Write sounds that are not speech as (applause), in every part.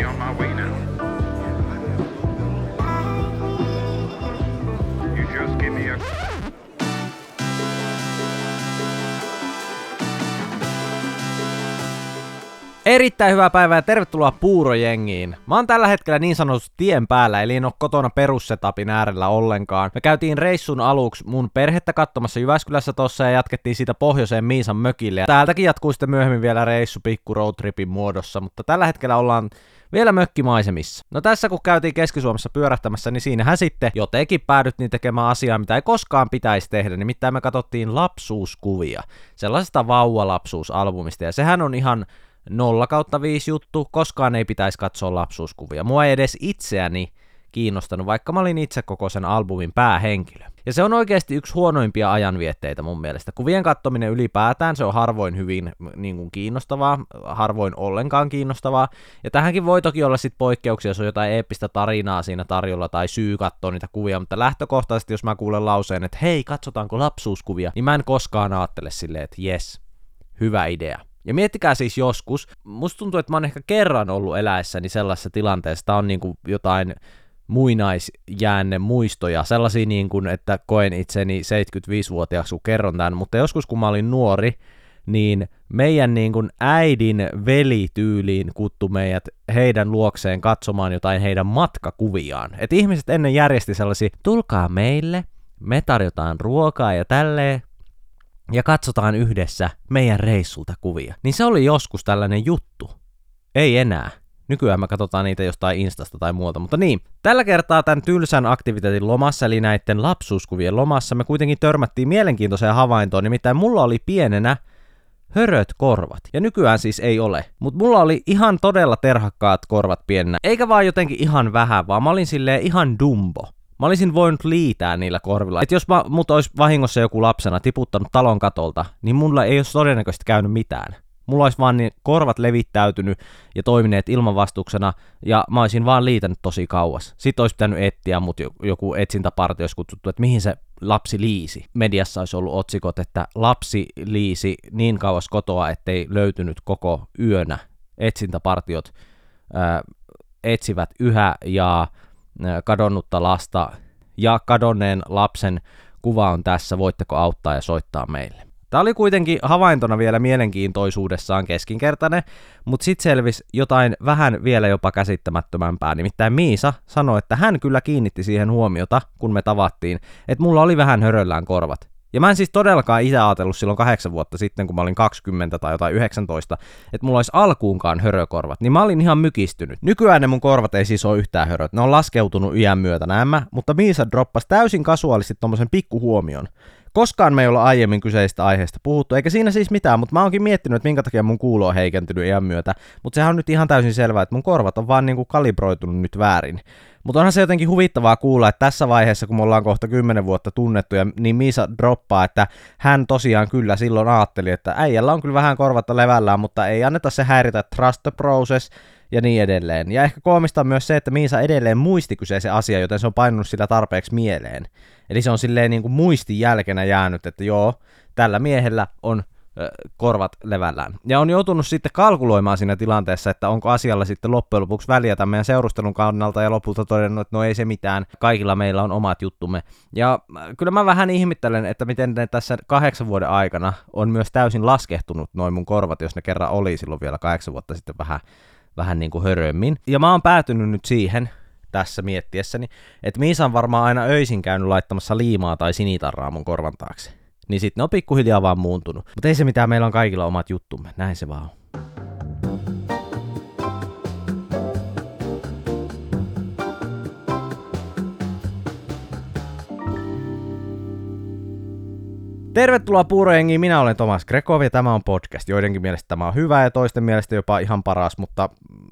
be on my way now. You just give me a. Erittäin hyvää päivää ja tervetuloa Puurojengiin. Mä oon tällä hetkellä niin sanotusti tien päällä, eli en oo kotona perussetapin äärellä ollenkaan. Me käytiin reissun aluksi mun perhettä katsomassa Jyväskylässä tossa ja jatkettiin siitä pohjoiseen Miisan mökille. Ja täältäkin jatkuu sitten myöhemmin vielä reissu pikku roadtripin muodossa, mutta tällä hetkellä ollaan vielä mökkimaisemissa. No tässä kun käytiin Keski-Suomessa pyörähtämässä, niin siinähän sitten jotenkin päädyttiin tekemään asiaa, mitä ei koskaan pitäisi tehdä. Nimittäin me katsottiin lapsuuskuvia, sellaisesta vauvalapsuusalbumista, ja sehän on ihan 0 kautta 5 juttu, koskaan ei pitäisi katsoa lapsuuskuvia. Mua ei edes itseäni kiinnostanut, vaikka mä olin itse koko sen albumin päähenkilö. Ja se on oikeasti yksi huonoimpia ajanvietteitä mun mielestä. Kuvien kattominen ylipäätään, se on harvoin hyvin niin kuin kiinnostavaa, harvoin ollenkaan kiinnostavaa. Ja tähänkin voi toki olla sit poikkeuksia, jos on jotain eeppistä tarinaa siinä tarjolla tai syy katsoa niitä kuvia, mutta lähtökohtaisesti jos mä kuulen lauseen, että hei, katsotaanko lapsuuskuvia, niin mä en koskaan ajattele silleen, että jes, hyvä idea. Ja miettikää siis joskus, musta tuntuu, että mä oon ehkä kerran ollut eläessäni sellaisessa tilanteessa, tää on niinku jotain muinaisjäänne muistoja, sellaisia niin kuin, että koen itseni 75-vuotiaaksi, kun kerron tämän, mutta joskus kun mä olin nuori, niin meidän niin kuin äidin velityyliin kuttu meidät heidän luokseen katsomaan jotain heidän matkakuviaan. Et ihmiset ennen järjesti sellaisia, tulkaa meille, me tarjotaan ruokaa ja tälleen, ja katsotaan yhdessä meidän reissulta kuvia. Niin se oli joskus tällainen juttu. Ei enää. Nykyään me katsotaan niitä jostain Instasta tai muuta, mutta niin. Tällä kertaa tämän tylsän aktiviteetin lomassa, eli näiden lapsuuskuvien lomassa, me kuitenkin törmättiin mielenkiintoiseen havaintoon, nimittäin mulla oli pienenä höröt korvat. Ja nykyään siis ei ole. Mutta mulla oli ihan todella terhakkaat korvat pienenä. Eikä vaan jotenkin ihan vähän, vaan mä olin silleen ihan dumbo. Mä olisin voinut liitää niillä korvilla. Et jos mä, mut olisi vahingossa joku lapsena tiputtanut talon katolta, niin mulla ei olisi todennäköisesti käynyt mitään. Mulla olisi vaan niin korvat levittäytynyt ja toimineet ilmanvastuksena, ja mä olisin vaan liitänyt tosi kauas. Sitten olisi pitänyt etsiä, mutta joku etsintäpartio olisi kutsuttu, että mihin se lapsi liisi. Mediassa olisi ollut otsikot, että lapsi liisi niin kauas kotoa, ettei löytynyt koko yönä. Etsintäpartiot ää, etsivät yhä ja kadonnutta lasta ja kadonneen lapsen kuva on tässä, voitteko auttaa ja soittaa meille. Tämä oli kuitenkin havaintona vielä mielenkiintoisuudessaan keskinkertainen, mutta sitten selvisi jotain vähän vielä jopa käsittämättömämpää. Nimittäin Miisa sanoi, että hän kyllä kiinnitti siihen huomiota, kun me tavattiin, että mulla oli vähän höröllään korvat. Ja mä en siis todellakaan itse ajatellut silloin kahdeksan vuotta sitten, kun mä olin 20 tai jotain 19, että mulla olisi alkuunkaan hörökorvat, niin mä olin ihan mykistynyt. Nykyään ne mun korvat ei siis ole yhtään höröt, ne on laskeutunut iän myötä nämä, mutta Miisa droppasi täysin kasuaalisesti tommosen pikkuhuomion. Koskaan me ei olla aiemmin kyseistä aiheesta puhuttu, eikä siinä siis mitään, mutta mä oonkin miettinyt, että minkä takia mun kuulo on heikentynyt iän myötä. Mutta sehän on nyt ihan täysin selvää, että mun korvat on vaan niinku kalibroitunut nyt väärin. Mutta onhan se jotenkin huvittavaa kuulla, että tässä vaiheessa, kun me ollaan kohta 10 vuotta tunnettu, ja niin Misa droppaa, että hän tosiaan kyllä silloin ajatteli, että äijällä on kyllä vähän korvatta levällään, mutta ei anneta se häiritä trust the process, ja niin edelleen. Ja ehkä koomista on myös se, että Miisa edelleen muisti kyseisen asia, joten se on painunut sillä tarpeeksi mieleen. Eli se on silleen niin kuin muistin jälkenä jäänyt, että joo, tällä miehellä on korvat levällään. Ja on joutunut sitten kalkuloimaan siinä tilanteessa, että onko asialla sitten loppujen lopuksi väliä tämän meidän seurustelun kannalta ja lopulta todennut, että no ei se mitään, kaikilla meillä on omat juttumme. Ja kyllä mä vähän ihmittelen, että miten ne tässä kahdeksan vuoden aikana on myös täysin laskehtunut noin mun korvat, jos ne kerran oli silloin vielä kahdeksan vuotta sitten vähän, vähän niin kuin hörömmin. Ja mä oon päätynyt nyt siihen, tässä miettiessäni, että Miisa on varmaan aina öisin käynyt laittamassa liimaa tai sinitarraa mun korvan taakse niin sitten ne on pikkuhiljaa vaan muuntunut. Mutta ei se mitään, meillä on kaikilla omat juttumme, näin se vaan on. Tervetuloa Puurojengiin, minä olen Tomas Grekov ja tämä on podcast. Joidenkin mielestä tämä on hyvä ja toisten mielestä jopa ihan paras, mutta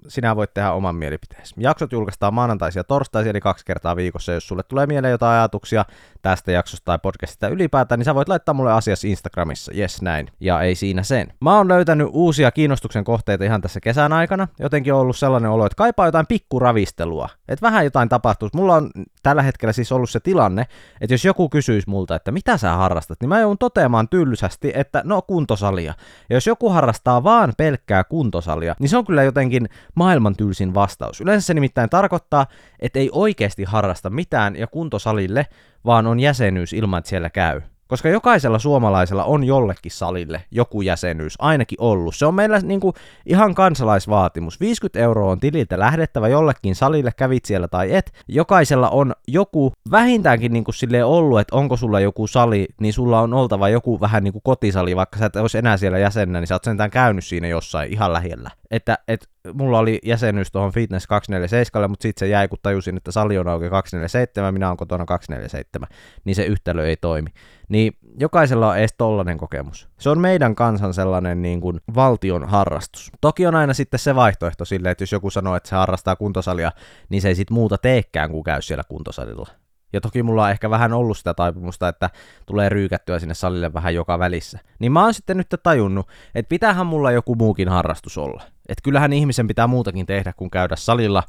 sinä voit tehdä oman mielipiteesi. Jaksot julkaistaan maanantaisia ja torstaisia, eli kaksi kertaa viikossa. Jos sulle tulee mieleen jotain ajatuksia tästä jaksosta tai podcastista ylipäätään, niin sä voit laittaa mulle asiassa Instagramissa. Yes, näin. Ja ei siinä sen. Mä oon löytänyt uusia kiinnostuksen kohteita ihan tässä kesän aikana. Jotenkin on ollut sellainen olo, että kaipaa jotain pikkuravistelua. Että vähän jotain tapahtuu. Mulla on tällä hetkellä siis ollut se tilanne, että jos joku kysyisi multa, että mitä sä harrastat, niin mä joudun toteamaan tylsästi, että no kuntosalia. Ja jos joku harrastaa vaan pelkkää kuntosalia, niin se on kyllä jotenkin maailman tylsin vastaus. Yleensä se nimittäin tarkoittaa, että ei oikeasti harrasta mitään ja kuntosalille, vaan on jäsenyys ilman, että siellä käy. Koska jokaisella suomalaisella on jollekin salille joku jäsenyys, ainakin ollut. Se on meillä niin kuin ihan kansalaisvaatimus. 50 euroa on tililtä lähdettävä jollekin salille, kävit siellä tai et. Jokaisella on joku vähintäänkin niin kuin ollut, että onko sulla joku sali, niin sulla on oltava joku vähän niin kuin kotisali, vaikka sä et olisi enää siellä jäsenä, niin sä oot sentään käynyt siinä jossain ihan lähellä. Että, että mulla oli jäsenyys tuohon Fitness 247, mutta sitten se jäi, kun tajusin, että sali on auki 247, minä olen kotona 247, niin se yhtälö ei toimi. Niin jokaisella on edes tollanen kokemus. Se on meidän kansan sellainen niin kuin valtion harrastus. Toki on aina sitten se vaihtoehto sille, että jos joku sanoo, että se harrastaa kuntosalia, niin se ei sitten muuta teekään kuin käy siellä kuntosalilla. Ja toki mulla on ehkä vähän ollut sitä taipumusta, että tulee ryykättyä sinne salille vähän joka välissä. Niin mä oon sitten nyt tajunnut, että pitäähän mulla joku muukin harrastus olla. Että kyllähän ihmisen pitää muutakin tehdä kuin käydä salilla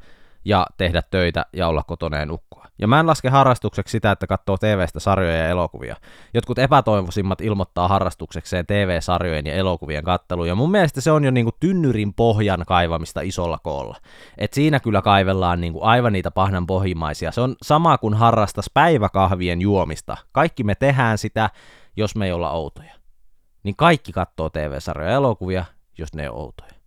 ja tehdä töitä ja olla kotona ja nukkua. Ja mä en laske harrastukseksi sitä, että katsoo TV-stä sarjoja ja elokuvia. Jotkut epätoivoisimmat ilmoittaa harrastuksekseen TV-sarjojen ja elokuvien kattelu, ja mun mielestä se on jo niinku tynnyrin pohjan kaivamista isolla koolla. Et siinä kyllä kaivellaan niinku aivan niitä pahnan pohjimaisia. Se on sama kuin harrastas päiväkahvien juomista. Kaikki me tehdään sitä, jos me ei olla outoja. Niin kaikki katsoo TV-sarjoja ja elokuvia, jos ne on outoja.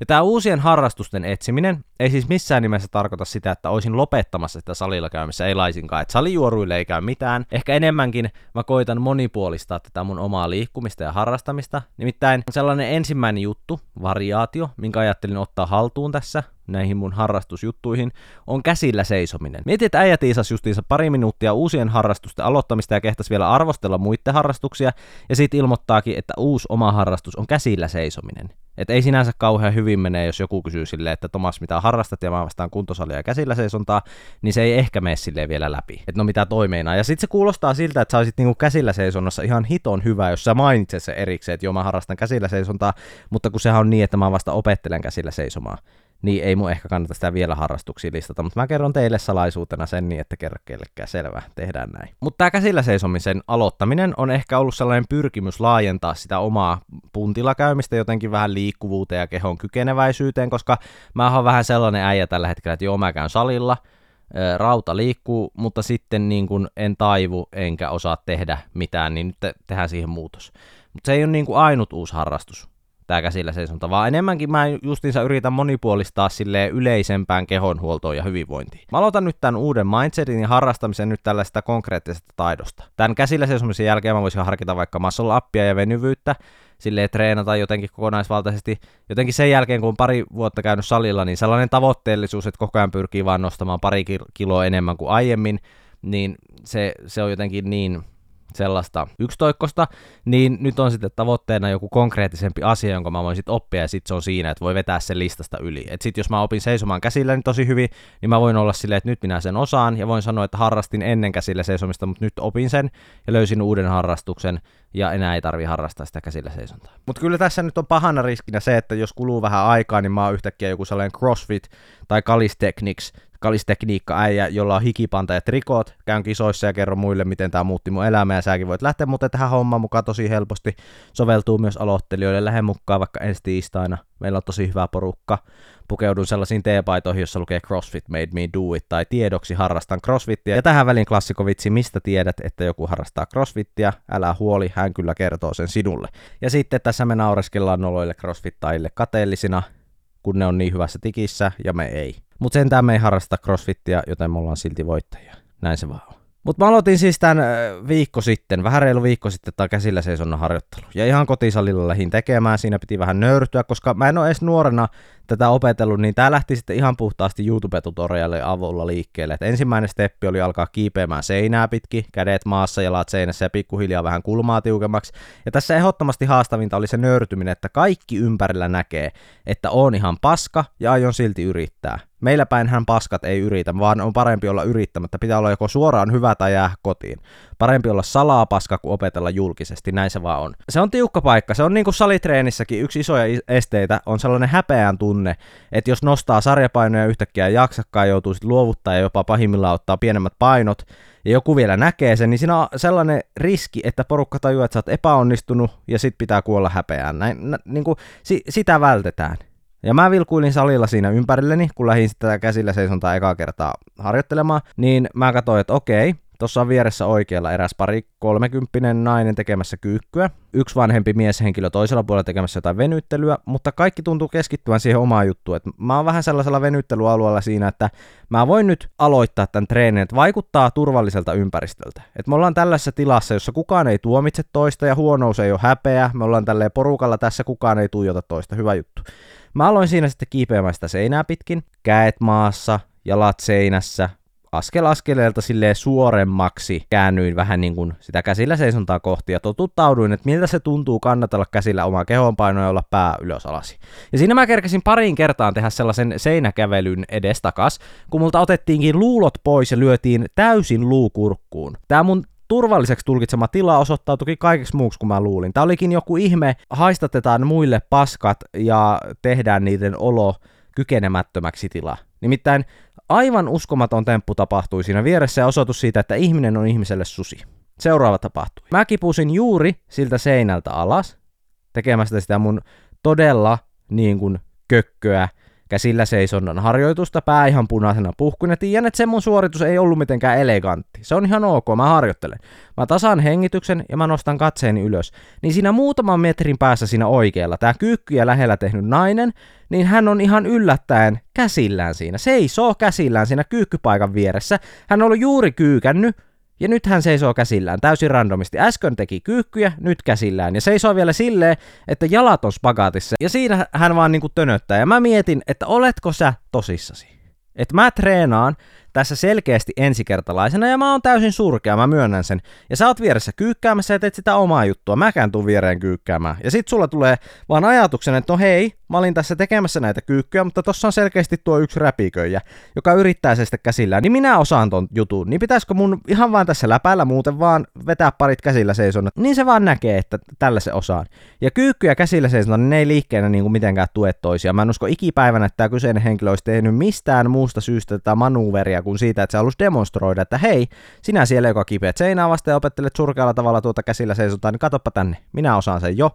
Ja tämä uusien harrastusten etsiminen ei siis missään nimessä tarkoita sitä, että olisin lopettamassa sitä salilla käymissä, ei laisinkaan, että salijuoruille ei käy mitään. Ehkä enemmänkin mä koitan monipuolistaa tätä mun omaa liikkumista ja harrastamista. Nimittäin sellainen ensimmäinen juttu, variaatio, minkä ajattelin ottaa haltuun tässä, näihin mun harrastusjuttuihin, on käsillä seisominen. Mietin, että äijä tiisas justiinsa pari minuuttia uusien harrastusten aloittamista ja kehtas vielä arvostella muiden harrastuksia, ja sitten ilmoittaakin, että uusi oma harrastus on käsillä seisominen. Et ei sinänsä kauhean hyvin mene, jos joku kysyy silleen, että Tomas, mitä harrastat, ja mä vastaan kuntosalia ja käsillä seisontaa, niin se ei ehkä mene silleen vielä läpi. Että no mitä toimeenaan. Ja sitten se kuulostaa siltä, että sä olisit niinku käsillä seisonnassa ihan hiton hyvä, jos sä mainitset se erikseen, että joo mä harrastan käsillä seisontaa, mutta kun sehän on niin, että mä vasta opettelen käsillä seisomaan niin ei mun ehkä kannata sitä vielä harrastuksiin listata, mutta mä kerron teille salaisuutena sen niin, että kerro kellekään selvä, tehdään näin. Mutta tämä käsillä seisomisen aloittaminen on ehkä ollut sellainen pyrkimys laajentaa sitä omaa puntilla käymistä jotenkin vähän liikkuvuuteen ja kehon kykeneväisyyteen, koska mä oon vähän sellainen äijä tällä hetkellä, että joo mä käyn salilla, rauta liikkuu, mutta sitten niin kun en taivu enkä osaa tehdä mitään, niin nyt tehdään siihen muutos. Mutta se ei ole niin kuin ainut uusi harrastus tämä käsillä seisonta, vaan enemmänkin mä justiinsa yritän monipuolistaa sille yleisempään kehonhuoltoon ja hyvinvointiin. Mä aloitan nyt tämän uuden mindsetin ja harrastamisen nyt tällaista konkreettisesta taidosta. Tämän käsillä seisomisen jälkeen mä voisin harkita vaikka muscle uppia ja venyvyyttä, silleen treenata jotenkin kokonaisvaltaisesti. Jotenkin sen jälkeen, kun on pari vuotta käynyt salilla, niin sellainen tavoitteellisuus, että koko ajan pyrkii vaan nostamaan pari kiloa enemmän kuin aiemmin, niin se, se on jotenkin niin sellaista yksitoikkosta, niin nyt on sitten tavoitteena joku konkreettisempi asia, jonka mä voin sitten oppia, ja sitten se on siinä, että voi vetää sen listasta yli. Et sitten jos mä opin seisomaan käsillä niin tosi hyvin, niin mä voin olla silleen, että nyt minä sen osaan, ja voin sanoa, että harrastin ennen käsillä seisomista, mutta nyt opin sen, ja löysin uuden harrastuksen, ja enää ei tarvi harrastaa sitä käsillä seisontaa. Mutta kyllä tässä nyt on pahana riskinä se, että jos kuluu vähän aikaa, niin mä oon yhtäkkiä joku sellainen CrossFit tai Calisthenics kalistekniikka äijä, jolla on hikipanta ja trikot. Käyn kisoissa ja kerron muille, miten tämä muutti mun elämää ja säkin voit lähteä muuten tähän hommaan mukaan tosi helposti. Soveltuu myös aloittelijoille. Lähde mukaan vaikka ensi tiistaina. Meillä on tosi hyvä porukka. Pukeudun sellaisiin teepaitoihin, jossa lukee CrossFit made me do it tai tiedoksi harrastan CrossFittia. Ja tähän välin klassikovitsi, mistä tiedät, että joku harrastaa CrossFittia, älä huoli, hän kyllä kertoo sen sinulle. Ja sitten tässä me naureskellaan noloille CrossFittajille kateellisina, kun ne on niin hyvässä tikissä ja me ei. Mutta sentään me ei harrasta crossfittia, joten me ollaan silti voittajia. Näin se vaan on. Mutta mä aloitin siis tämän viikko sitten, vähän reilu viikko sitten, tai käsillä seisonnan harjoittelu. Ja ihan kotisalilla lähin tekemään, siinä piti vähän nöyrtyä, koska mä en ole edes nuorena tätä opetellut, niin tää lähti sitten ihan puhtaasti YouTube-tutorialin avulla liikkeelle. Et ensimmäinen steppi oli alkaa kiipeämään seinää pitki, kädet maassa, jalat seinässä ja pikkuhiljaa vähän kulmaa tiukemmaksi. Ja tässä ehdottomasti haastavinta oli se nöyrtyminen, että kaikki ympärillä näkee, että on ihan paska ja aion silti yrittää. Meillä päinhän paskat ei yritä, vaan on parempi olla yrittämättä. Pitää olla joko suoraan hyvä tai jää kotiin. Parempi olla salaa paska kuin opetella julkisesti, näin se vaan on. Se on tiukka paikka, se on niin kuin salitreenissäkin yksi isoja esteitä, on sellainen häpeän tunne, että jos nostaa sarjapainoja yhtäkkiä ja jaksakkaan, joutuu sitten luovuttaa ja jopa pahimmillaan ottaa pienemmät painot, ja joku vielä näkee sen, niin siinä on sellainen riski, että porukka tajuaa, että sä oot epäonnistunut ja sit pitää kuolla häpeään. Näin, n- niin kuin, si- sitä vältetään. Ja mä vilkuilin salilla siinä ympärilleni, kun lähdin sitä käsillä seisontaa ekaa kertaa harjoittelemaan, niin mä katsoin, että okei, Tuossa on vieressä oikealla eräs pari kolmekymppinen nainen tekemässä kyykkyä, yksi vanhempi mieshenkilö toisella puolella tekemässä jotain venyttelyä, mutta kaikki tuntuu keskittyvän siihen omaan juttuun. Et mä oon vähän sellaisella venyttelyalueella siinä, että mä voin nyt aloittaa tämän treenin, että vaikuttaa turvalliselta ympäristöltä. Et me ollaan tällaisessa tilassa, jossa kukaan ei tuomitse toista ja huonous ei ole häpeä, me ollaan tälleen porukalla tässä, kukaan ei tuijota toista, hyvä juttu. Mä aloin siinä sitten kiipeämään sitä seinää pitkin, käet maassa, jalat seinässä, askel askeleelta silleen suoremmaksi käännyin vähän niin kuin sitä käsillä seisontaa kohti ja totuttauduin, että miltä se tuntuu kannatella käsillä omaa kehonpainoa ja olla pää ylös alasi. Ja siinä mä kerkesin pariin kertaan tehdä sellaisen seinäkävelyn edestakas, kun multa otettiinkin luulot pois ja lyötiin täysin luukurkkuun. Tää mun turvalliseksi tulkitsema tila osoittautui kaikeksi muuksi kuin mä luulin. Tää olikin joku ihme, haistatetaan muille paskat ja tehdään niiden olo kykenemättömäksi tila. Nimittäin aivan uskomaton temppu tapahtui siinä vieressä ja osoitus siitä, että ihminen on ihmiselle susi. Seuraava tapahtui. Mä kipusin juuri siltä seinältä alas, tekemästä sitä mun todella niin kuin kökköä käsillä seisonnan harjoitusta, pää ihan punaisena puhkuin, ja tiedän, että se mun suoritus ei ollut mitenkään elegantti. Se on ihan ok, mä harjoittelen. Mä tasaan hengityksen ja mä nostan katseeni ylös. Niin siinä muutaman metrin päässä siinä oikealla, tää kyykkyjä lähellä tehnyt nainen, niin hän on ihan yllättäen käsillään siinä. Seisoo käsillään siinä kyykkypaikan vieressä. Hän on ollut juuri kyykännyt, ja nyt hän seisoo käsillään täysin randomisti. Äsken teki kyykkyjä, nyt käsillään. Ja seisoo vielä silleen, että jalat on spagaatissa. Ja siinä hän vaan niinku tönöttää. Ja mä mietin, että oletko sä tosissasi? Että mä treenaan tässä selkeästi ensikertalaisena ja mä oon täysin surkea, mä myönnän sen. Ja sä oot vieressä kyykkäämässä ja teet sitä omaa juttua, mäkään tuun viereen kyykkäämään. Ja sit sulla tulee vaan ajatuksen, että no hei, mä olin tässä tekemässä näitä kyykkyjä, mutta tossa on selkeästi tuo yksi räpiköijä, joka yrittää se sitten käsillään, niin minä osaan ton jutun. Niin pitäisikö mun ihan vaan tässä läpällä muuten vaan vetää parit käsillä seisonnat, niin se vaan näkee, että tällä se osaan. Ja kyykkyjä käsillä seisonnat, niin ne ei liikkeenä niin kuin mitenkään tue toisia. Mä en usko ikipäivänä, että tämä kyseinen henkilö olisi tehnyt mistään muusta syystä tätä manuveria kuin siitä, että se halusi demonstroida, että hei, sinä siellä, joka kipeät seinää vasta ja opettelet surkealla tavalla tuota käsillä seisotaan, niin katoppa tänne, minä osaan sen jo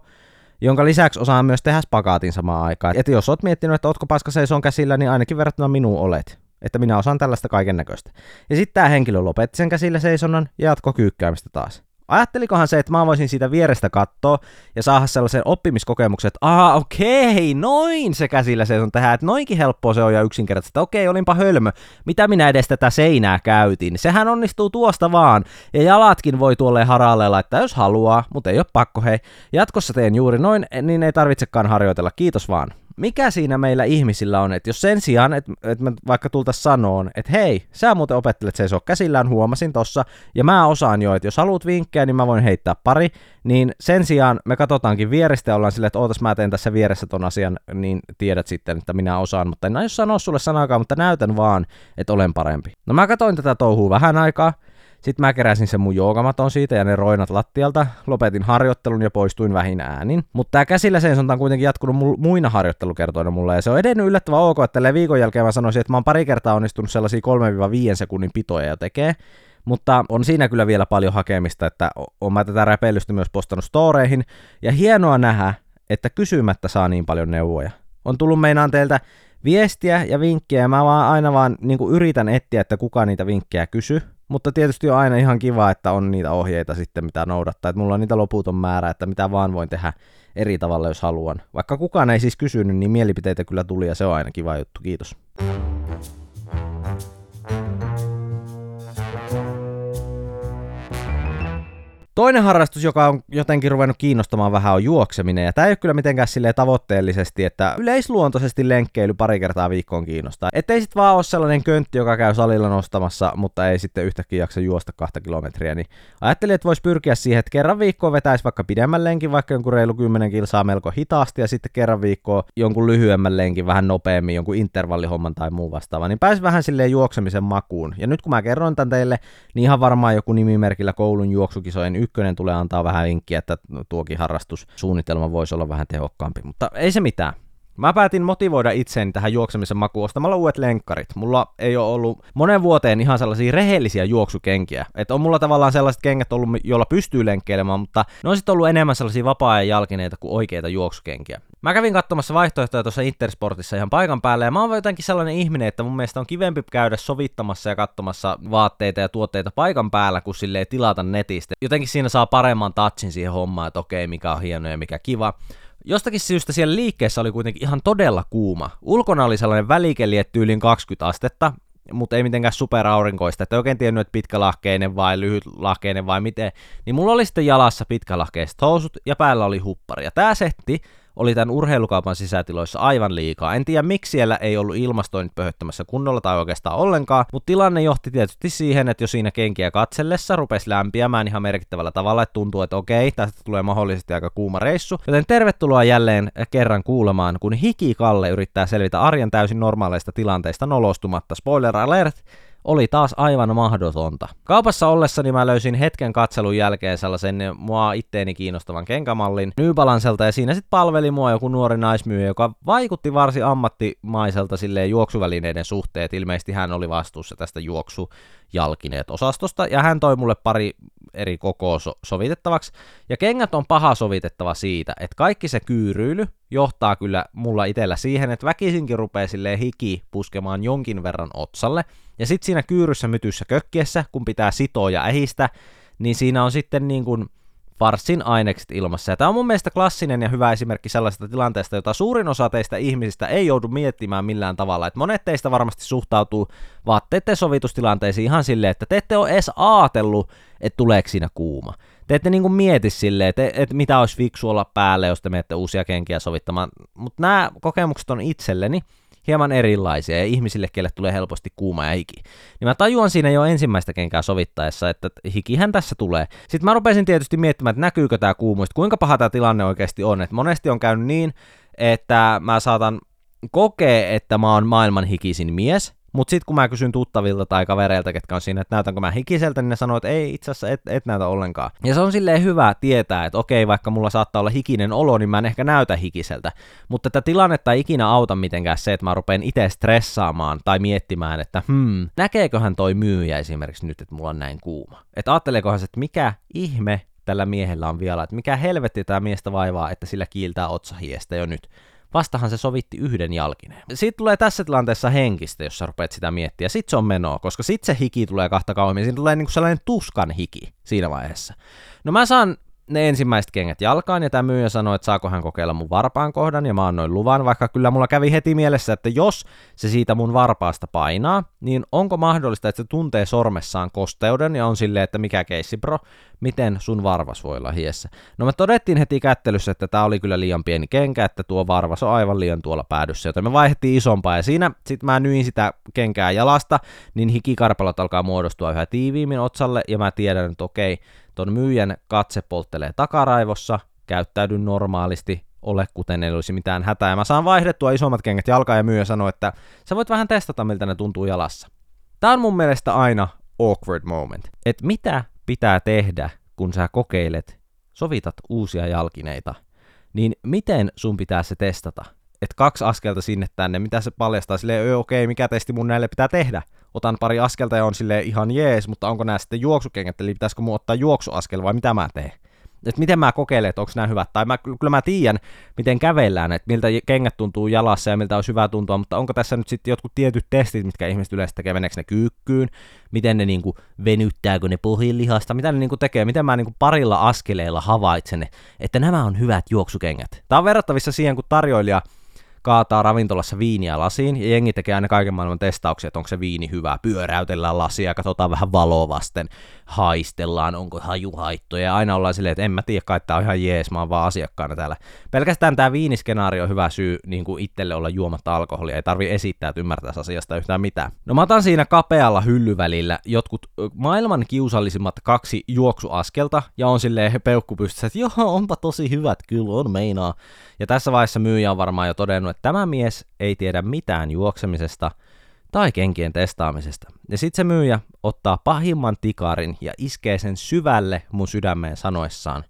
jonka lisäksi osaan myös tehdä spagaatin samaan aikaan. Että jos oot miettinyt, että ootko paska seison käsillä, niin ainakin verrattuna minuun olet. Että minä osaan tällaista kaiken näköistä. Ja sitten tämä henkilö lopetti sen käsillä seisonnan ja jatko kyykkäämistä taas. Ajattelikohan se, että mä voisin siitä vierestä katsoa ja saada sellaisen oppimiskokemuksen, että aha, okei, noin se käsillä se on tähän, että noinkin helppoa se on ja yksinkertaisesti, että okei, olinpa hölmö, mitä minä edes tätä seinää käytin, sehän onnistuu tuosta vaan, ja jalatkin voi tuolle haralle laittaa, jos haluaa, mutta ei ole pakko, hei, jatkossa teen juuri noin, niin ei tarvitsekaan harjoitella, kiitos vaan mikä siinä meillä ihmisillä on, että jos sen sijaan, että, että me vaikka tultaisiin sanoon, että hei, sä muuten opettelet seisoo käsillään, huomasin tossa, ja mä osaan jo, että jos haluat vinkkejä, niin mä voin heittää pari, niin sen sijaan me katsotaankin vierestä ja ollaan silleen, että ootas mä teen tässä vieressä ton asian, niin tiedät sitten, että minä osaan, mutta en aio sanoa sulle sanakaan, mutta näytän vaan, että olen parempi. No mä katsoin tätä touhua vähän aikaa, sitten mä keräsin sen mun joogamaton siitä ja ne roinat lattialta, lopetin harjoittelun ja poistuin vähin äänin. Mutta tää käsillä seisonta on kuitenkin jatkunut mul- muina harjoittelukertoina mulle ja se on edennyt yllättävän ok, että tällä viikon jälkeen mä sanoisin, että mä oon pari kertaa onnistunut sellaisia 3-5 sekunnin pitoja jo tekee. Mutta on siinä kyllä vielä paljon hakemista, että on mä tätä räpeilystä myös postannut storeihin. Ja hienoa nähdä, että kysymättä saa niin paljon neuvoja. On tullut meinaan teiltä viestiä ja vinkkejä, ja mä vaan aina vaan niin yritän etsiä, että kuka niitä vinkkejä kysy. Mutta tietysti on aina ihan kiva, että on niitä ohjeita sitten, mitä noudattaa. Että mulla on niitä loputon määrä, että mitä vaan voin tehdä eri tavalla, jos haluan. Vaikka kukaan ei siis kysynyt, niin mielipiteitä kyllä tuli ja se on aina kiva juttu. Kiitos. Toinen harrastus, joka on jotenkin ruvennut kiinnostamaan vähän, on juokseminen. Ja tämä ei ole kyllä mitenkään silleen tavoitteellisesti, että yleisluontoisesti lenkkeily pari kertaa viikkoon kiinnostaa. Ettei sit vaan ole sellainen köntti, joka käy salilla nostamassa, mutta ei sitten yhtäkkiä jaksa juosta kahta kilometriä. Niin ajattelin, että voisi pyrkiä siihen, että kerran viikkoon vetäisi vaikka pidemmän lenkin, vaikka jonkun reilu 10 kilsaa melko hitaasti, ja sitten kerran viikkoon jonkun lyhyemmän lenkin vähän nopeammin, jonkun intervallihomman tai muu vastaava. Niin pääsi vähän silleen juoksemisen makuun. Ja nyt kun mä kerron tämän teille, niin ihan varmaan joku nimimerkillä koulun juoksukisojen ykkönen tulee antaa vähän vinkkiä, että tuokin harrastussuunnitelma voisi olla vähän tehokkaampi, mutta ei se mitään. Mä päätin motivoida itseäni tähän juoksemisen makuun ostamalla uudet lenkkarit. Mulla ei ole ollut monen vuoteen ihan sellaisia rehellisiä juoksukenkiä. Että on mulla tavallaan sellaiset kengät ollut, joilla pystyy lenkkeilemään, mutta ne on sitten ollut enemmän sellaisia vapaa-ajan jalkineita kuin oikeita juoksukenkiä. Mä kävin katsomassa vaihtoehtoja tuossa Intersportissa ihan paikan päällä, ja mä oon jotenkin sellainen ihminen, että mun mielestä on kivempi käydä sovittamassa ja katsomassa vaatteita ja tuotteita paikan päällä, kuin silleen tilata netistä. Jotenkin siinä saa paremman touchin siihen hommaan, että okei, mikä on hieno ja mikä kiva. Jostakin syystä siellä liikkeessä oli kuitenkin ihan todella kuuma. Ulkona oli sellainen välikeli, että yli 20 astetta, mutta ei mitenkään superaurinkoista, että oikein tiennyt, että pitkälahkeinen vai lyhytlahkeinen vai miten, niin mulla oli sitten jalassa pitkälahkeiset housut ja päällä oli huppari. Ja tää setti oli tämän urheilukaupan sisätiloissa aivan liikaa. En tiedä miksi siellä ei ollut ilmastoinnit pöhöttämässä kunnolla tai oikeastaan ollenkaan, mutta tilanne johti tietysti siihen, että jo siinä kenkiä katsellessa rupesi lämpiämään ihan merkittävällä tavalla, että tuntuu, että okei, tästä tulee mahdollisesti aika kuuma reissu. Joten tervetuloa jälleen kerran kuulemaan, kun Hiki Kalle yrittää selvitä arjen täysin normaaleista tilanteista nolostumatta. Spoiler alert, oli taas aivan mahdotonta. Kaupassa ollessani mä löysin hetken katselun jälkeen sellaisen mua itteeni kiinnostavan kenkämallin New Balancelta ja siinä sitten palveli mua joku nuori naismyyjä, joka vaikutti varsin ammattimaiselta silleen juoksuvälineiden suhteet. Ilmeisesti hän oli vastuussa tästä juoksujalkineet osastosta ja hän toi mulle pari eri kokoa so- sovitettavaksi. Ja kengät on paha sovitettava siitä, että kaikki se kyyryily johtaa kyllä mulla itellä siihen, että väkisinkin rupeaa silleen hiki puskemaan jonkin verran otsalle. Ja sitten siinä kyyryssä mytyssä kökkiessä, kun pitää sitoa ja ähistä, niin siinä on sitten niin kuin farssin ainekset ilmassa. Ja tämä on mun mielestä klassinen ja hyvä esimerkki sellaisesta tilanteesta, jota suurin osa teistä ihmisistä ei joudu miettimään millään tavalla. Et monet teistä varmasti suhtautuu vaatteiden sovitustilanteisiin ihan silleen, että te ette ole edes ajatellut, että tuleeko siinä kuuma. Te ette niinku mieti silleen, että, että mitä olisi fiksu olla päälle, jos te menette uusia kenkiä sovittamaan. Mutta nämä kokemukset on itselleni hieman erilaisia ja ihmisille, kelle tulee helposti kuuma ja hiki. Niin mä tajuan siinä jo ensimmäistä kenkää sovittaessa, että hikihän tässä tulee. Sitten mä rupesin tietysti miettimään, että näkyykö tämä kuumuus, kuinka paha tämä tilanne oikeasti on. Että monesti on käynyt niin, että mä saatan kokea, että mä oon maailman hikisin mies, mutta sitten kun mä kysyn tuttavilta tai kavereilta, ketkä on siinä, että näytänkö mä hikiseltä, niin ne sanoo, että ei itse asiassa et, et näytä ollenkaan. Ja se on silleen hyvä tietää, että okei, vaikka mulla saattaa olla hikinen olo, niin mä en ehkä näytä hikiseltä. Mutta tätä tilannetta ei ikinä auta mitenkään se, että mä rupean itse stressaamaan tai miettimään, että hmm, näkeeköhän toi myyjä esimerkiksi nyt, että mulla on näin kuuma. Että ajatteleekohan se, että mikä ihme tällä miehellä on vielä, että mikä helvetti tämä miestä vaivaa, että sillä kiiltää otsahiestä jo nyt vastahan se sovitti yhden jalkineen. Siitä tulee tässä tilanteessa henkistä, jos sä rupeat sitä miettiä. Sitten se on menoa, koska sitten se hiki tulee kahta kauemmin. Siinä tulee niinku sellainen tuskan hiki siinä vaiheessa. No mä saan ne ensimmäiset kengät jalkaan, ja tämä myyjä sanoi, että saako hän kokeilla mun varpaan kohdan, ja mä annoin luvan, vaikka kyllä mulla kävi heti mielessä, että jos se siitä mun varpaasta painaa, niin onko mahdollista, että se tuntee sormessaan kosteuden, ja on silleen, että mikä keissi bro, miten sun varvas voi olla hiessä. No me todettiin heti kättelyssä, että tämä oli kyllä liian pieni kenkä, että tuo varvas on aivan liian tuolla päädyssä, joten me vaihdettiin isompaa, ja siinä sitten mä nyin sitä kenkää jalasta, niin hikikarpalot alkaa muodostua yhä tiiviimmin otsalle, ja mä tiedän, että okei, ton myyjän katse polttelee takaraivossa, käyttäydy normaalisti, ole kuten ei olisi mitään hätää. Mä saan vaihdettua isommat kengät jalkaan ja myyjä sanoo, että sä voit vähän testata, miltä ne tuntuu jalassa. Tää on mun mielestä aina awkward moment. Että mitä pitää tehdä, kun sä kokeilet, sovitat uusia jalkineita, niin miten sun pitää se testata? että kaksi askelta sinne tänne, mitä se paljastaa, silleen, okei, okay, mikä testi mun näille pitää tehdä? Otan pari askelta ja on sille ihan jees, mutta onko nämä sitten juoksukengät, eli pitäisikö mun ottaa juoksuaskel vai mitä mä teen? että miten mä kokeilen, että onko nämä hyvät. Tai mä, kyllä mä tiedän, miten kävellään, että miltä kengät tuntuu jalassa ja miltä olisi hyvä tuntua, mutta onko tässä nyt sitten jotkut tietyt testit, mitkä ihmiset yleensä tekee, meneekö ne kyykkyyn, miten ne niinku venyttääkö ne pohjilihasta, mitä ne niinku tekee, miten mä niinku parilla askeleella havaitsen, että nämä on hyvät juoksukengät. Tämä on verrattavissa siihen, kun tarjoilija kaataa ravintolassa viiniä lasiin, ja jengi tekee aina kaiken maailman testauksia, että onko se viini hyvä, pyöräytellään lasia, katsotaan vähän valoa vasten, haistellaan, onko hajuhaittoja, ja aina ollaan silleen, että en mä tiedä, kai tää on ihan jees, mä oon vaan asiakkaana täällä. Pelkästään tämä viiniskenaario on hyvä syy niin kuin itselle olla juomatta alkoholia, ei tarvi esittää, että ymmärtäisi asiasta yhtään mitään. No mä otan siinä kapealla hyllyvälillä jotkut maailman kiusallisimmat kaksi juoksuaskelta, ja on silleen peukku pystyssä, että joo, onpa tosi hyvät, kyllä on meinaa. Ja tässä vaiheessa myyjä on varmaan jo todennut, tämä mies ei tiedä mitään juoksemisesta tai kenkien testaamisesta. Ja sitten se myyjä ottaa pahimman tikarin ja iskee sen syvälle mun sydämeen sanoessaan.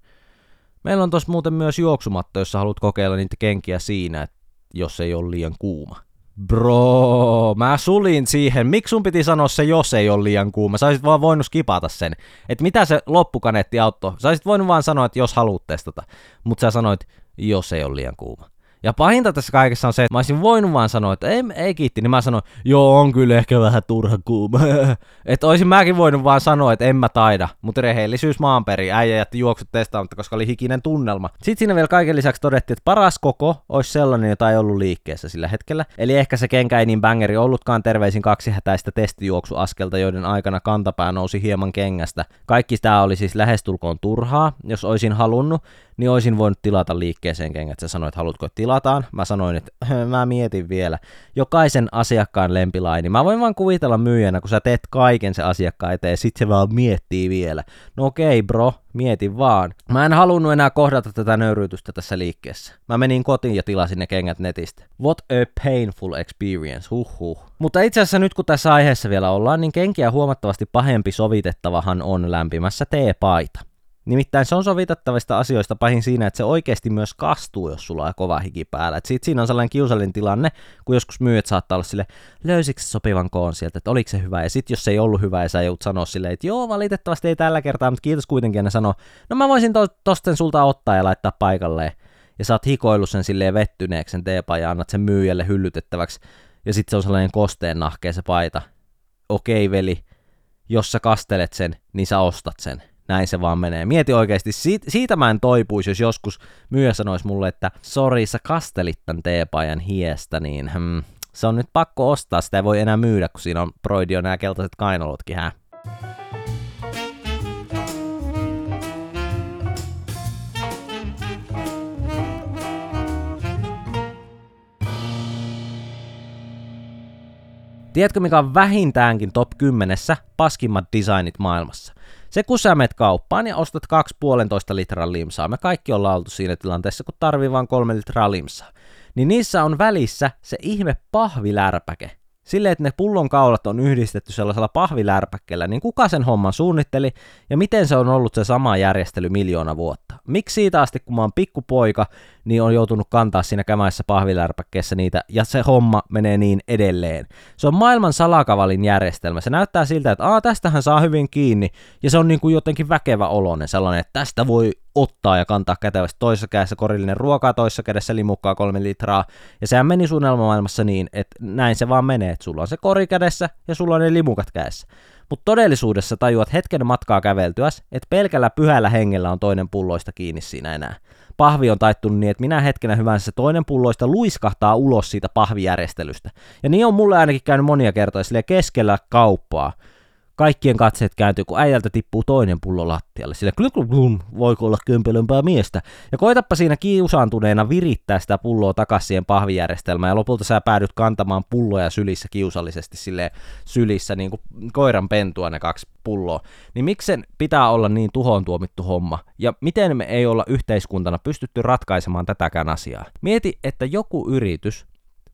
Meillä on tossa muuten myös juoksumatto, jos sä haluat kokeilla niitä kenkiä siinä, jos ei ole liian kuuma. Bro, mä sulin siihen. Miksi sun piti sanoa se, jos ei ole liian kuuma? Sä olisit vaan voinut skipata sen. Että mitä se loppukaneetti auttoi? Sä olisit voinut vaan sanoa, että jos haluat testata. Mutta sä sanoit, jos ei ole liian kuuma. Ja pahinta tässä kaikessa on se, että mä olisin voinut vaan sanoa, että ei, ei kiitti, niin mä sanoin, joo, on kyllä ehkä vähän turha kuuma. (laughs) että olisin mäkin voinut vaan sanoa, että en mä taida, mutta rehellisyys maanperi, äijä jätti juoksut testaamatta, koska oli hikinen tunnelma. Sitten siinä vielä kaiken lisäksi todettiin, että paras koko olisi sellainen, jota ei ollut liikkeessä sillä hetkellä. Eli ehkä se kenkä ei niin bangeri ollutkaan terveisin kaksi hätäistä testijuoksuaskelta, joiden aikana kantapää nousi hieman kengästä. Kaikki tämä oli siis lähestulkoon turhaa, jos olisin halunnut, niin olisin voinut tilata liikkeeseen kengät. Sä sanoit, haluatko tilataan? Mä sanoin, että (laughs) mä mietin vielä. Jokaisen asiakkaan lempilaini. Mä voin vaan kuvitella myyjänä, kun sä teet kaiken se asiakkaan eteen, sit se vaan miettii vielä. No okei, okay, bro, mietin vaan. Mä en halunnut enää kohdata tätä nöyryytystä tässä liikkeessä. Mä menin kotiin ja tilasin ne kengät netistä. What a painful experience, huhhuh. Mutta itse asiassa nyt kun tässä aiheessa vielä ollaan, niin kenkiä huomattavasti pahempi sovitettavahan on lämpimässä teepaita. Nimittäin se on sovitettavista asioista pahin siinä, että se oikeasti myös kastuu, jos sulla on kova hiki päällä. Et sit siinä on sellainen kiusallinen tilanne, kun joskus myyjät saattaa olla sille, löysikö sopivan koon sieltä, että oliko se hyvä, ja sitten jos se ei ollut hyvä, ja sä joudut sanoa silleen, että joo, valitettavasti ei tällä kertaa, mutta kiitos kuitenkin, ja ne sanoo, no mä voisin to- tosten sulta ottaa ja laittaa paikalleen. Ja sä oot hikoillut sen silleen vettyneeksi sen teepa ja annat sen myyjälle hyllytettäväksi, ja sitten se on sellainen kosteen nahkea se paita. Okei, veli, jos sä kastelet sen, niin sä ostat sen näin se vaan menee. Mieti oikeasti, siitä, siitä mä en toipuisi, jos joskus myyjä sanoisi mulle, että sori, sä kastelit tän teepajan hiestä, niin hmm, se on nyt pakko ostaa, sitä ei voi enää myydä, kun siinä on broidio nämä keltaiset kainalotkin, hä? Tiedätkö, mikä on vähintäänkin top 10 paskimmat designit maailmassa? Se kun sä menet kauppaan ja ostat 2,5 litran limsaa, me kaikki ollaan oltu siinä tilanteessa, kun tarvii vain 3 litraa limsaa, niin niissä on välissä se ihme pahvilärpäke, Silleen, että ne pullonkaulat on yhdistetty sellaisella pahvilärpäkkeellä, niin kuka sen homman suunnitteli ja miten se on ollut se sama järjestely miljoona vuotta? Miksi siitä asti, kun mä oon pikkupoika, niin on joutunut kantaa siinä kämäessä pahvilärpäkkeessä niitä, ja se homma menee niin edelleen. Se on maailman salakavalin järjestelmä. Se näyttää siltä, että Aa, tästähän saa hyvin kiinni, ja se on niin kuin jotenkin väkevä oloinen, sellainen, että tästä voi ottaa ja kantaa kätevästi toisessa kädessä korillinen ruokaa, toisessa kädessä limukkaa kolme litraa. Ja sehän meni suunnelmamaailmassa niin, että näin se vaan menee, että sulla on se kori kädessä ja sulla on ne limukat kädessä. Mutta todellisuudessa tajuat hetken matkaa käveltyäs, että pelkällä pyhällä hengellä on toinen pulloista kiinni siinä enää. Pahvi on taittunut niin, että minä hetkenä hyvänsä se toinen pulloista luiskahtaa ulos siitä pahvijärjestelystä. Ja niin on mulle ainakin käynyt monia kertoja keskellä kauppaa kaikkien katseet kääntyy, kun äijältä tippuu toinen pullo lattialle. Sillä klum, voiko olla kömpelömpää miestä. Ja koitappa siinä kiusaantuneena virittää sitä pulloa takaisin siihen pahvijärjestelmään, ja lopulta sä päädyt kantamaan pulloja sylissä kiusallisesti sille sylissä, niin kuin koiran pentua ne kaksi pulloa. Niin miksen pitää olla niin tuhoon tuomittu homma? Ja miten me ei olla yhteiskuntana pystytty ratkaisemaan tätäkään asiaa? Mieti, että joku yritys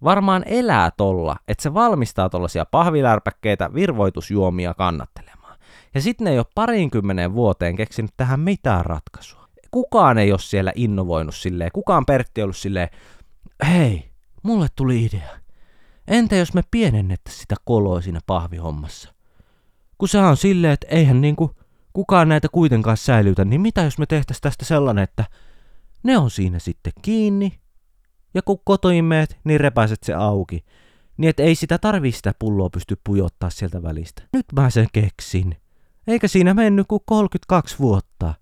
varmaan elää tolla, että se valmistaa tollasia pahvilärpäkkeitä virvoitusjuomia kannattelemaan. Ja sitten ei ole parinkymmeneen vuoteen keksinyt tähän mitään ratkaisua. Kukaan ei ole siellä innovoinut silleen, kukaan Pertti ollut silleen, hei, mulle tuli idea. Entä jos me pienennettäisiin sitä koloa siinä pahvihommassa? Kun se on silleen, että eihän niinku kukaan näitä kuitenkaan säilytä, niin mitä jos me tehtäisiin tästä sellainen, että ne on siinä sitten kiinni, ja kun kotoin meet, niin repäiset se auki. Niin et ei sitä tarvii sitä pulloa pysty pujottaa sieltä välistä. Nyt mä sen keksin. Eikä siinä mennyt kuin 32 vuotta.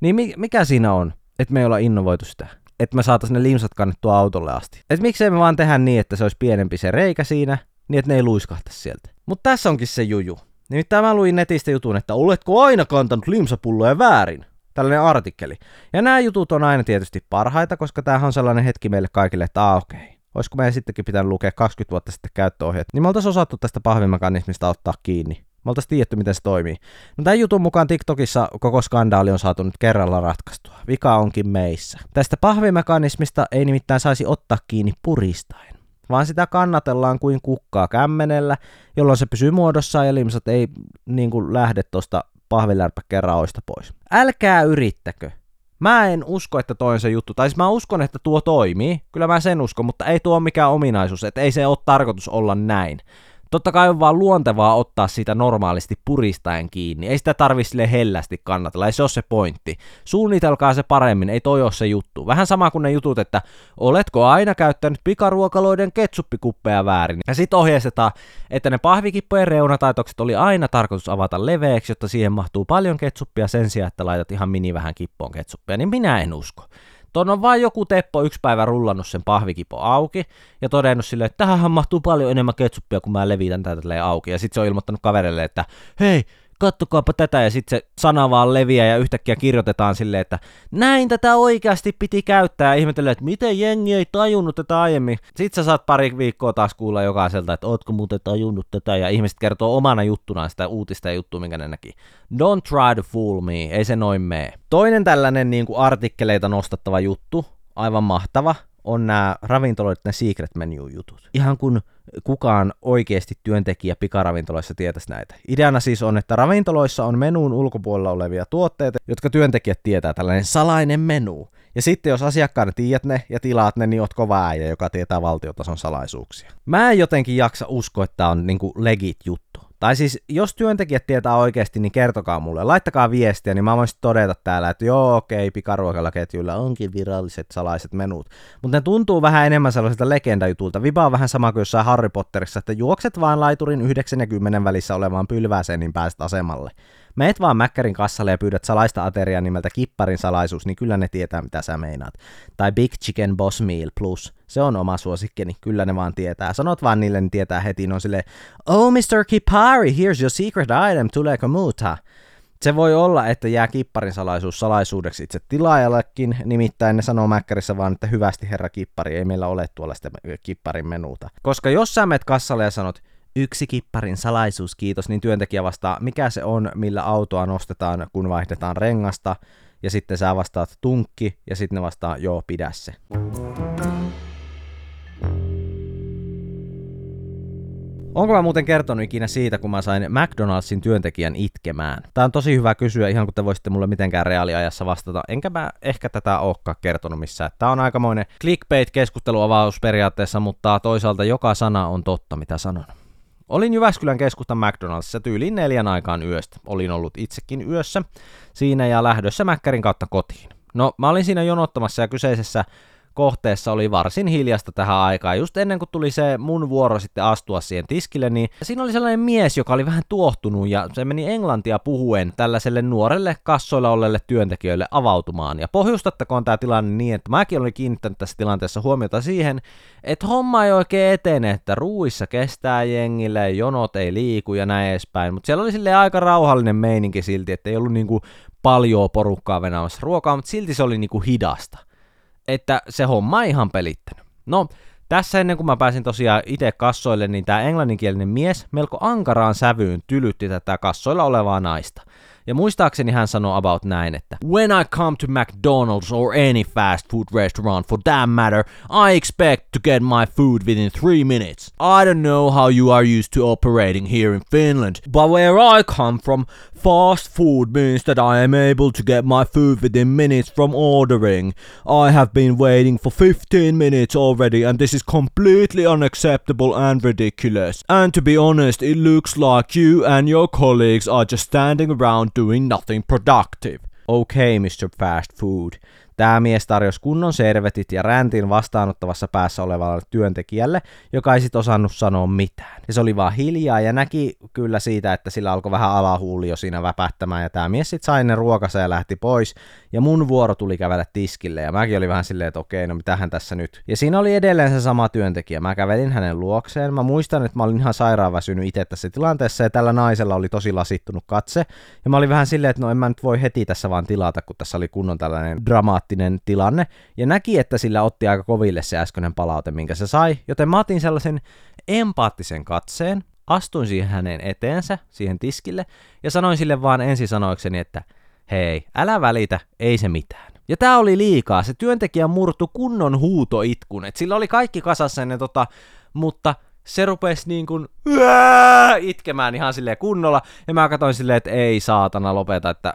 Niin mi- mikä siinä on, että me ei olla innovoitu sitä? että me saataisiin ne limsat kannettua autolle asti. Et miksei me vaan tehdä niin, että se olisi pienempi se reikä siinä, niin että ne ei luiskahtaisi sieltä. Mutta tässä onkin se juju. Nimittäin mä luin netistä jutun, että oletko aina kantanut limsapulloja väärin? Tällainen artikkeli. Ja nämä jutut on aina tietysti parhaita, koska tämähän on sellainen hetki meille kaikille, että ah, okei, okay. olisiko meidän sittenkin pitänyt lukea 20 vuotta sitten käyttöohjeet, niin me oltaisiin osattu tästä pahvimekanismista ottaa kiinni. Me oltaisiin tiedetty, miten se toimii. No tämän jutun mukaan TikTokissa koko skandaali on saatu nyt kerralla ratkaistua. Vika onkin meissä. Tästä pahvimekanismista ei nimittäin saisi ottaa kiinni puristaen vaan sitä kannatellaan kuin kukkaa kämmenellä, jolloin se pysyy muodossaan ja limsat ei niin kuin lähde tuosta pahvilärpäkeraoista pois. Älkää yrittäkö. Mä en usko, että toi on se juttu. Tai siis mä uskon, että tuo toimii. Kyllä mä sen uskon, mutta ei tuo ole mikään ominaisuus. Että ei se ole tarkoitus olla näin. Totta kai on vaan luontevaa ottaa sitä normaalisti puristaen kiinni. Ei sitä tarvi sille hellästi kannatella, ei se ole se pointti. Suunnitelkaa se paremmin, ei toi ole se juttu. Vähän sama kuin ne jutut, että oletko aina käyttänyt pikaruokaloiden ketsuppikuppeja väärin. Ja sit ohjeistetaan, että ne pahvikippojen reunataitokset oli aina tarkoitus avata leveäksi, jotta siihen mahtuu paljon ketsuppia sen sijaan, että laitat ihan mini vähän kippoon ketsuppia. Niin minä en usko. Tuon on vain joku Teppo yksi päivä rullannut sen pahvikipo auki ja todennut sille, että tähän mahtuu paljon enemmän ketsuppia, kun mä levitän tätä auki. Ja sitten se on ilmoittanut kaverille, että hei, kattokaapa tätä, ja sitten se sana vaan leviää ja yhtäkkiä kirjoitetaan silleen, että näin tätä oikeasti piti käyttää, ja ihmetellä, että miten jengi ei tajunnut tätä aiemmin. Sitten sä saat pari viikkoa taas kuulla jokaiselta, että ootko muuten tajunnut tätä, ja ihmiset kertoo omana juttunaan sitä uutista ja juttua, minkä ne näki. Don't try to fool me, ei se noin mene. Toinen tällainen niin kuin artikkeleita nostattava juttu, aivan mahtava, on nämä ravintoloiden secret menu jutut. Ihan kun kukaan oikeasti työntekijä pikaravintoloissa tietäisi näitä. Ideana siis on, että ravintoloissa on menuun ulkopuolella olevia tuotteita, jotka työntekijät tietää, tällainen salainen menu. Ja sitten jos asiakkaana tiedät ne ja tilaat ne, niin oot kova äijä, joka tietää valtiotason salaisuuksia. Mä en jotenkin jaksa uskoa, että tämä on niinku legit juttu. Tai siis, jos työntekijät tietää oikeasti, niin kertokaa mulle. Laittakaa viestiä, niin mä voisin todeta täällä, että joo, okei, pikaruokalaketjuilla onkin viralliset salaiset menut. Mutta ne tuntuu vähän enemmän sellaisilta legendajutulta. Viba on vähän sama kuin jossain Harry Potterissa, että juokset vaan laiturin 9 ja 10 välissä olevaan pylvääseen, niin pääset asemalle meet vaan Mäkkärin kassalle ja pyydät salaista ateriaa nimeltä Kipparin salaisuus, niin kyllä ne tietää, mitä sä meinaat. Tai Big Chicken Boss Meal Plus, se on oma suosikkeni, kyllä ne vaan tietää. Sanot vaan niille, niin tietää heti, no sille, Oh Mr. Kipari, here's your secret item, tuleeko muuta? Se voi olla, että jää kipparin salaisuus salaisuudeksi itse tilaajallekin, nimittäin ne sanoo Mäkkärissä vaan, että hyvästi herra kippari, ei meillä ole tuolla sitä kipparin menuuta. Koska jos sä menet kassalle ja sanot, yksi kipparin salaisuus, kiitos, niin työntekijä vastaa, mikä se on, millä autoa nostetaan, kun vaihdetaan rengasta, ja sitten sä vastaat tunkki, ja sitten ne vastaa, joo, pidä se. Onko mä muuten kertonut ikinä siitä, kun mä sain McDonaldsin työntekijän itkemään? Tää on tosi hyvä kysyä, ihan kun te voisitte mulle mitenkään reaaliajassa vastata. Enkä mä ehkä tätä olekaan kertonut missään. Tää on aikamoinen clickbait-keskusteluavaus periaatteessa, mutta toisaalta joka sana on totta, mitä sanon. Olin Jyväskylän keskustan McDonaldsissa tyyliin neljän aikaan yöstä. Olin ollut itsekin yössä siinä ja lähdössä Mäkkärin kautta kotiin. No, mä olin siinä jonottamassa ja kyseisessä kohteessa oli varsin hiljasta tähän aikaan. Just ennen kuin tuli se mun vuoro sitten astua siihen tiskille, niin siinä oli sellainen mies, joka oli vähän tuohtunut ja se meni englantia puhuen tällaiselle nuorelle kassoilla olleelle työntekijöille avautumaan. Ja pohjustattakoon tämä tilanne niin, että mäkin olin kiinnittänyt tässä tilanteessa huomiota siihen, että homma ei oikein etene, että ruuissa kestää jengille, jonot ei liiku ja näin edespäin. Mutta siellä oli sille aika rauhallinen meininki silti, että ei ollut niinku paljon porukkaa venämässä ruokaa, mutta silti se oli niinku hidasta että se homma ei ihan pelittänyt. No, tässä ennen kuin mä pääsin tosiaan itse kassoille, niin tämä englanninkielinen mies melko ankaraan sävyyn tylytti tätä kassoilla olevaa naista. Ja muistaakseni hän sanoi about näin, että When I come to McDonald's or any fast food restaurant for that matter, I expect to get my food within three minutes. I don't know how you are used to operating here in Finland, but where I come from, fast food means that I am able to get my food within minutes from ordering. I have been waiting for 15 minutes already and this is completely unacceptable and ridiculous. And to be honest, it looks like you and your colleagues are just standing around doing nothing productive. Okay, Mr. Fast Food. Tämä mies tarjosi kunnon servetit ja räntin vastaanottavassa päässä olevalle työntekijälle, joka ei sit osannut sanoa mitään. Ja se oli vaan hiljaa ja näki kyllä siitä, että sillä alkoi vähän alahuuli jo siinä väpättämään ja tämä mies sitten sai ne ruokansa ja lähti pois ja mun vuoro tuli kävellä tiskille ja mäkin oli vähän silleen, että okei, no mitähän tässä nyt. Ja siinä oli edelleen se sama työntekijä. Mä kävelin hänen luokseen. Mä muistan, että mä olin ihan sairaan väsynyt itse tässä tilanteessa ja tällä naisella oli tosi lasittunut katse. Ja mä olin vähän silleen, että no en mä nyt voi heti tässä vaan tilata, kun tässä oli kunnon tällainen dramaattinen tilanne. Ja näki, että sillä otti aika koville se äskeinen palaute, minkä se sai. Joten mä otin sellaisen empaattisen katseen, astuin siihen hänen eteensä, siihen tiskille, ja sanoin sille vaan ensisanoikseni, että hei, älä välitä, ei se mitään. Ja tää oli liikaa, se työntekijä murtu kunnon huutoitkun, et sillä oli kaikki kasassa ne tota, mutta se rupesi niin kuin itkemään ihan silleen kunnolla, ja mä katsoin silleen, että ei saatana lopeta, että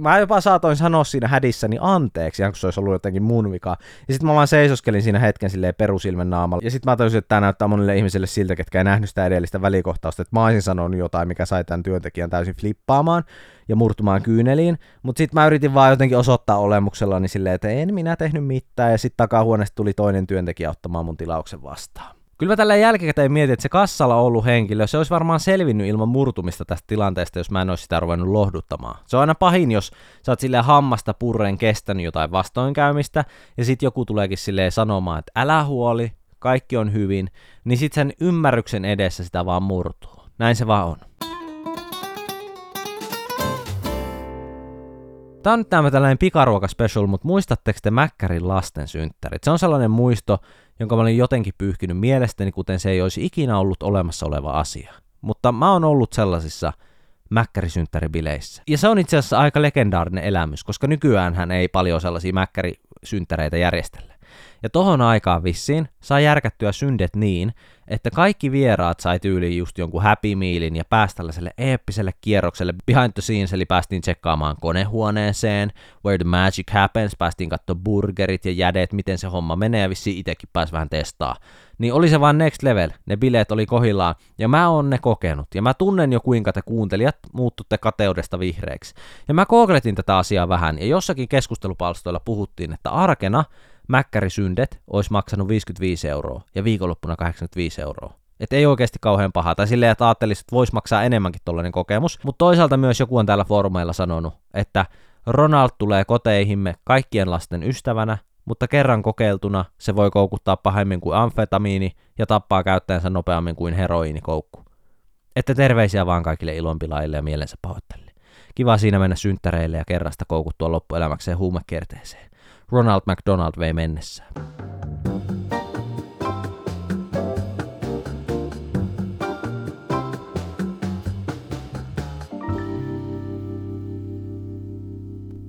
mä jopa saatoin sanoa siinä hädissäni anteeksi, kun se olisi ollut jotenkin mun vika. Ja sitten mä vaan seisoskelin siinä hetken silleen perusilmen naamalla, ja sitten mä tajusin, että tämä näyttää monille ihmisille siltä, ketkä ei nähnyt sitä edellistä välikohtausta, että mä olisin sanonut jotain, mikä sai tämän työntekijän täysin flippaamaan ja murtumaan kyyneliin, mutta sitten mä yritin vaan jotenkin osoittaa olemuksellani silleen, että en minä tehnyt mitään, ja sitten takahuoneesta tuli toinen työntekijä ottamaan mun tilauksen vastaan. Kyllä mä tällä jälkikäteen mietin, että se kassalla ollut henkilö, se olisi varmaan selvinnyt ilman murtumista tästä tilanteesta, jos mä en olisi sitä ruvennut lohduttamaan. Se on aina pahin, jos sä oot silleen hammasta purreen kestänyt jotain vastoinkäymistä, ja sitten joku tuleekin silleen sanomaan, että älä huoli, kaikki on hyvin, niin sitten sen ymmärryksen edessä sitä vaan murtuu. Näin se vaan on. Tämä on nyt tämä tällainen pikaruokaspecial, mutta muistatteko te Mäkkärin lasten synttärit? Se on sellainen muisto, jonka mä olin jotenkin pyyhkinyt mielestäni, kuten se ei olisi ikinä ollut olemassa oleva asia. Mutta mä oon ollut sellaisissa mäkkärisynttäribileissä. Ja se on itse asiassa aika legendaarinen elämys, koska nykyään hän ei paljon sellaisia mäkkärisynttäreitä järjestellä. Ja tohon aikaan vissiin saa järkättyä syndet niin, että kaikki vieraat sai tyyliin just jonkun Happy Mealin ja päästä tällaiselle eeppiselle kierrokselle. Behind the scenes, eli päästiin tsekkaamaan konehuoneeseen, where the magic happens, päästiin katsoa burgerit ja jädet, miten se homma menee, ja vissiin itsekin pääsi vähän testaa. Niin oli se vaan next level, ne bileet oli kohillaan, ja mä oon ne kokenut, ja mä tunnen jo kuinka te kuuntelijat muuttutte kateudesta vihreiksi. Ja mä kookletin tätä asiaa vähän, ja jossakin keskustelupalstoilla puhuttiin, että arkena mäkkärisyndet olisi maksanut 55 euroa ja viikonloppuna 85 euroa. Että ei oikeasti kauhean paha. Tai silleen, että ajattelisit, että voisi maksaa enemmänkin tollainen kokemus. Mutta toisaalta myös joku on täällä foorumeilla sanonut, että Ronald tulee koteihimme kaikkien lasten ystävänä, mutta kerran kokeiltuna se voi koukuttaa pahemmin kuin amfetamiini ja tappaa käyttäjänsä nopeammin kuin heroiinikoukku. Että terveisiä vaan kaikille ilonpilaille ja mielensä pahoittajille. Kiva siinä mennä synttäreille ja kerrasta koukuttua loppuelämäkseen huumekierteeseen. Ronald McDonald vei mennessään.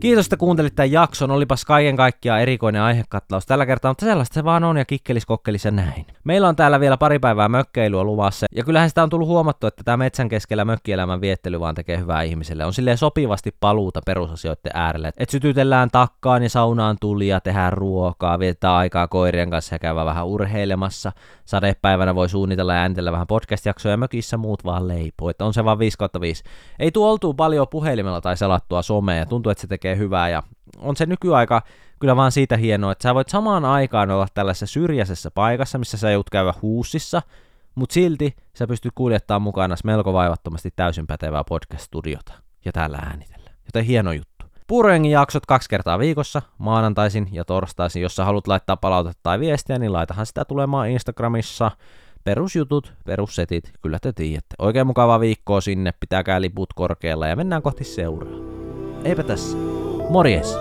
Kiitos, että kuuntelit tämän jakson. Olipas kaiken kaikkiaan erikoinen aihekatlaus tällä kertaa, mutta sellaista se vaan on ja kikkelis kokkelis ja näin. Meillä on täällä vielä pari päivää mökkeilyä luvassa, ja kyllähän sitä on tullut huomattu, että tämä metsän keskellä mökkielämän viettely vaan tekee hyvää ihmiselle. On silleen sopivasti paluuta perusasioiden äärelle. että sytytellään takkaan ja saunaan tulia, tehdään ruokaa, vietetään aikaa koirien kanssa ja käydään vähän urheilemassa. Sadepäivänä voi suunnitella ja äänitellä vähän podcast-jaksoja mökissä, muut vaan leipoo. Että on se vaan 5 5. Ei tuo oltu paljon puhelimella tai selattua somea, tuntuu, että se tekee hyvää ja on se nykyaika kyllä vaan siitä hienoa, että sä voit samaan aikaan olla tällaisessa syrjäisessä paikassa, missä sä joudut käydä huussissa, mutta silti sä pystyt kuljettamaan mukana melko vaivattomasti täysin pätevää podcast-studiota ja täällä äänitellä. Joten hieno juttu. Puurojengin jaksot kaksi kertaa viikossa, maanantaisin ja torstaisin. Jos sä haluat laittaa palautetta tai viestiä, niin laitahan sitä tulemaan Instagramissa. Perusjutut, perussetit, kyllä te tiedätte. Oikein mukavaa viikkoa sinne, pitäkää liput korkealla ja mennään kohti seuraa. Eipä tässä. Morjes!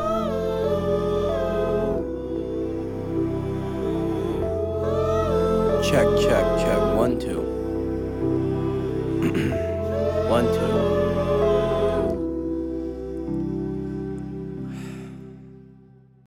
Check, check, check. One, two. (clears throat) One, two.